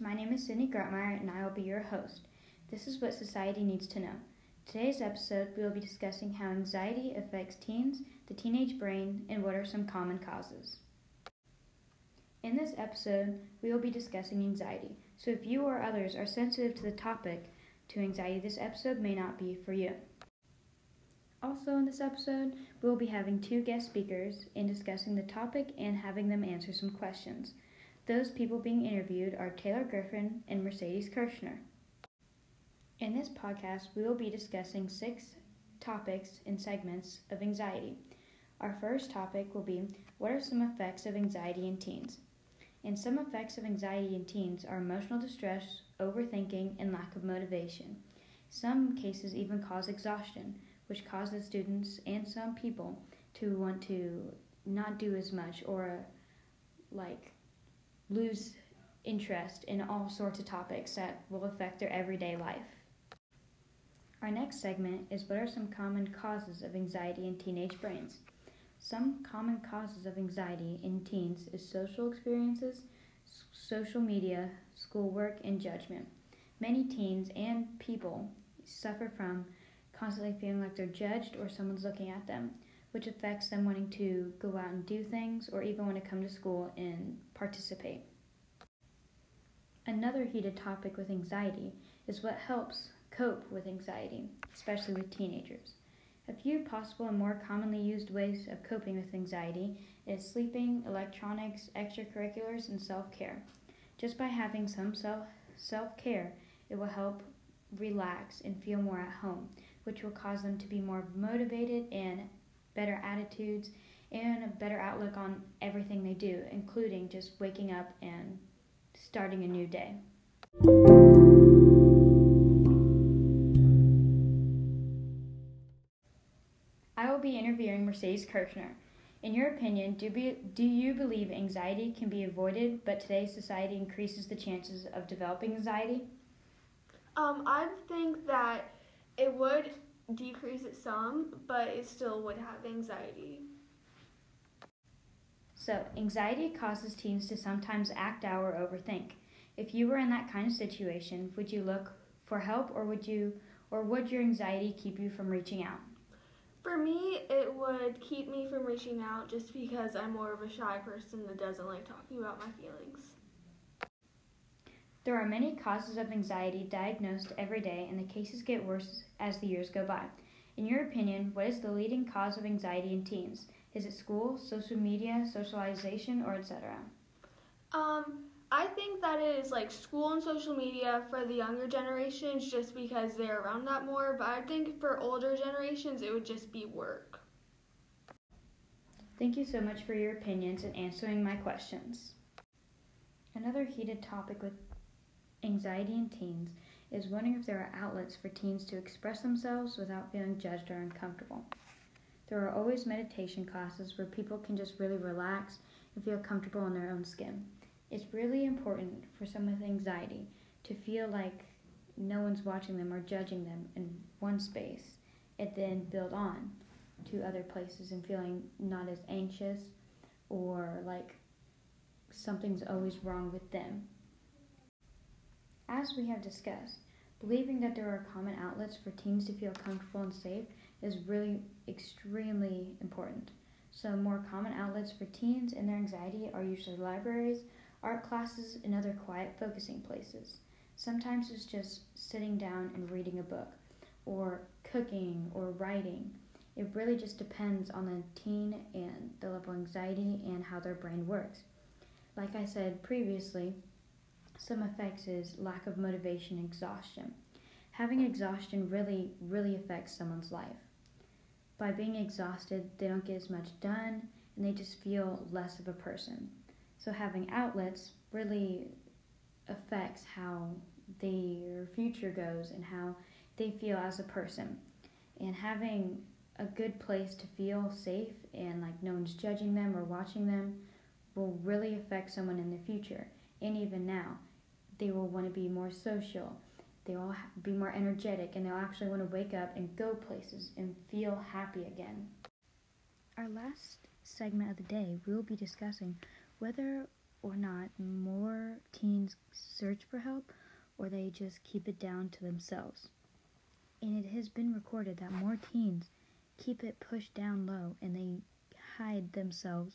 My name is Sydney Grotmeyer and I will be your host. This is what society needs to know. Today's episode, we will be discussing how anxiety affects teens, the teenage brain, and what are some common causes. In this episode, we will be discussing anxiety. So if you or others are sensitive to the topic to anxiety, this episode may not be for you. Also, in this episode, we will be having two guest speakers and discussing the topic and having them answer some questions. Those people being interviewed are Taylor Griffin and Mercedes Kirschner. In this podcast, we will be discussing six topics and segments of anxiety. Our first topic will be what are some effects of anxiety in teens? And some effects of anxiety in teens are emotional distress, overthinking, and lack of motivation. Some cases even cause exhaustion, which causes students and some people to want to not do as much or like lose interest in all sorts of topics that will affect their everyday life. Our next segment is what are some common causes of anxiety in teenage brains? Some common causes of anxiety in teens is social experiences, social media, schoolwork, and judgment. Many teens and people suffer from constantly feeling like they're judged or someone's looking at them, which affects them wanting to go out and do things or even want to come to school and participate. Another heated topic with anxiety is what helps cope with anxiety, especially with teenagers. A few possible and more commonly used ways of coping with anxiety is sleeping, electronics, extracurriculars, and self care. Just by having some self care, it will help relax and feel more at home, which will cause them to be more motivated and better attitudes, and a better outlook on everything they do, including just waking up and starting a new day. I will be interviewing Mercedes Kirschner. In your opinion, do, be, do you believe anxiety can be avoided, but today's society increases the chances of developing anxiety? Um, I think that it would decrease it some, but it still would have anxiety. So, anxiety causes teens to sometimes act out or overthink. If you were in that kind of situation, would you look for help or would you or would your anxiety keep you from reaching out? For me, it would keep me from reaching out just because I'm more of a shy person that doesn't like talking about my feelings. There are many causes of anxiety diagnosed every day, and the cases get worse as the years go by. In your opinion, what is the leading cause of anxiety in teens? Is it school, social media, socialization, or etc.? Um, I think that it is like school and social media for the younger generations just because they're around that more, but I think for older generations it would just be work. Thank you so much for your opinions and answering my questions. Another heated topic with anxiety in teens is wondering if there are outlets for teens to express themselves without feeling judged or uncomfortable. There are always meditation classes where people can just really relax and feel comfortable in their own skin. It's really important for someone with anxiety to feel like no one's watching them or judging them in one space and then build on to other places and feeling not as anxious or like something's always wrong with them. As we have discussed, believing that there are common outlets for teens to feel comfortable and safe is really extremely important. So, more common outlets for teens and their anxiety are usually libraries, art classes, and other quiet focusing places. Sometimes it's just sitting down and reading a book, or cooking, or writing. It really just depends on the teen and the level of anxiety and how their brain works. Like I said previously, some effects is lack of motivation exhaustion. Having exhaustion really, really affects someone's life. By being exhausted, they don't get as much done and they just feel less of a person. So, having outlets really affects how their future goes and how they feel as a person. And having a good place to feel safe and like no one's judging them or watching them will really affect someone in the future and even now. They will want to be more social they will be more energetic and they'll actually want to wake up and go places and feel happy again. Our last segment of the day, we will be discussing whether or not, more teens search for help or they just keep it down to themselves. And it has been recorded that more teens keep it pushed down low and they hide themselves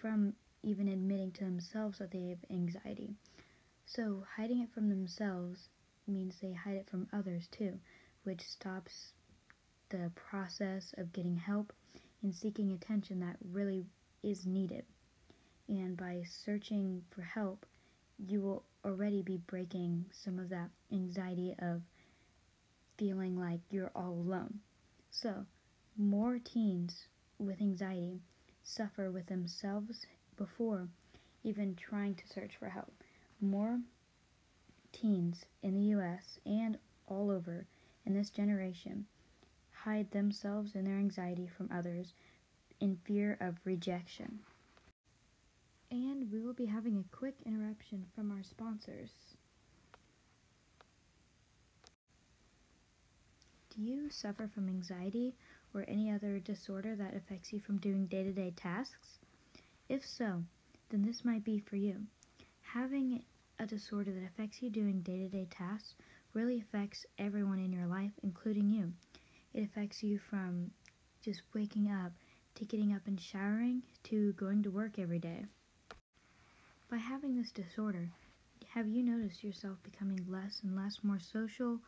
from even admitting to themselves that they have anxiety. So, hiding it from themselves means they hide it from others too, which stops the process of getting help and seeking attention that really is needed. And by searching for help, you will already be breaking some of that anxiety of feeling like you're all alone. So, more teens with anxiety suffer with themselves before even trying to search for help. More teens in the US and all over in this generation hide themselves and their anxiety from others in fear of rejection. And we will be having a quick interruption from our sponsors. Do you suffer from anxiety or any other disorder that affects you from doing day to day tasks? If so, then this might be for you. Having a disorder that affects you doing day to day tasks really affects everyone in your life, including you. It affects you from just waking up to getting up and showering to going to work every day. By having this disorder, have you noticed yourself becoming less and less more social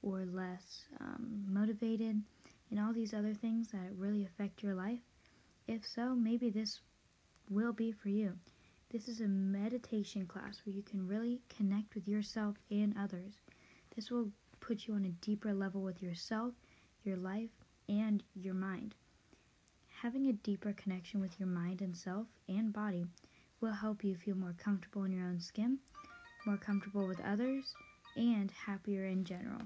or less um, motivated and all these other things that really affect your life? If so, maybe this will be for you. This is a meditation class where you can really connect with yourself and others. This will put you on a deeper level with yourself, your life, and your mind. Having a deeper connection with your mind and self and body will help you feel more comfortable in your own skin, more comfortable with others, and happier in general.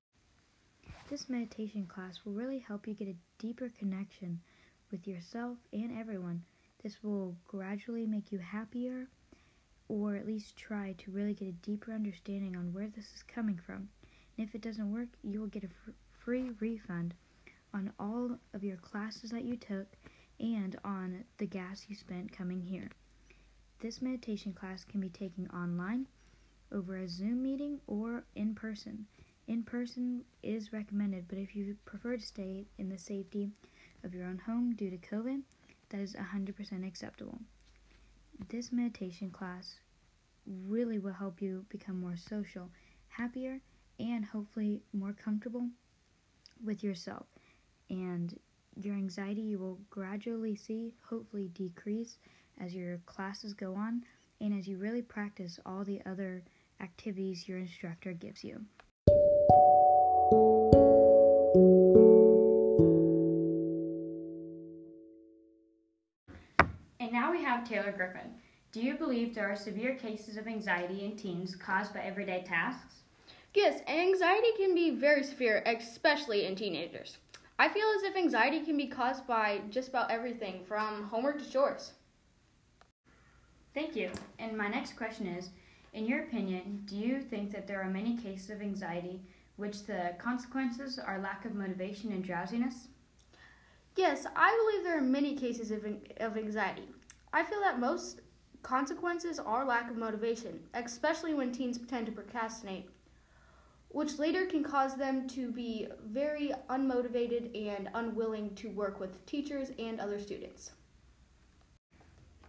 This meditation class will really help you get a deeper connection with yourself and everyone. This will gradually make you happier, or at least try to really get a deeper understanding on where this is coming from. And if it doesn't work, you will get a fr- free refund on all of your classes that you took and on the gas you spent coming here. This meditation class can be taken online, over a Zoom meeting, or in person. In person is recommended, but if you prefer to stay in the safety of your own home due to COVID, that is 100% acceptable. This meditation class really will help you become more social, happier, and hopefully more comfortable with yourself. And your anxiety you will gradually see, hopefully, decrease as your classes go on and as you really practice all the other activities your instructor gives you. Taylor Griffin. Do you believe there are severe cases of anxiety in teens caused by everyday tasks? Yes, anxiety can be very severe, especially in teenagers. I feel as if anxiety can be caused by just about everything from homework to chores. Thank you. And my next question is In your opinion, do you think that there are many cases of anxiety which the consequences are lack of motivation and drowsiness? Yes, I believe there are many cases of, of anxiety. I feel that most consequences are lack of motivation, especially when teens tend to procrastinate, which later can cause them to be very unmotivated and unwilling to work with teachers and other students.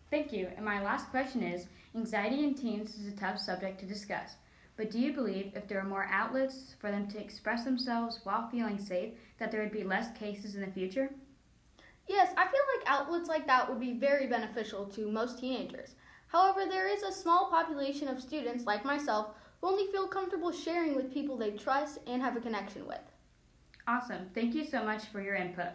Thank you. And my last question is Anxiety in teens is a tough subject to discuss, but do you believe if there are more outlets for them to express themselves while feeling safe, that there would be less cases in the future? Yes, I feel like outlets like that would be very beneficial to most teenagers. However, there is a small population of students like myself who only feel comfortable sharing with people they trust and have a connection with. Awesome. Thank you so much for your input.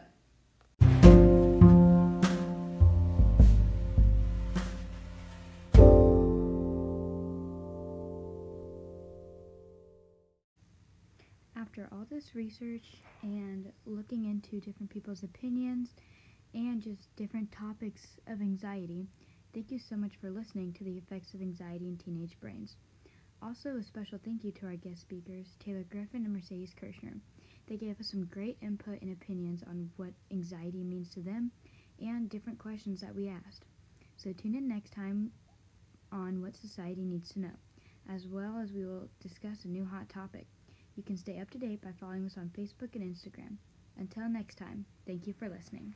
After all this research and looking into different people's opinions and just different topics of anxiety, thank you so much for listening to the effects of anxiety in teenage brains. Also, a special thank you to our guest speakers, Taylor Griffin and Mercedes Kirschner. They gave us some great input and opinions on what anxiety means to them and different questions that we asked. So tune in next time on what society needs to know, as well as we will discuss a new hot topic. You can stay up to date by following us on Facebook and Instagram. Until next time, thank you for listening.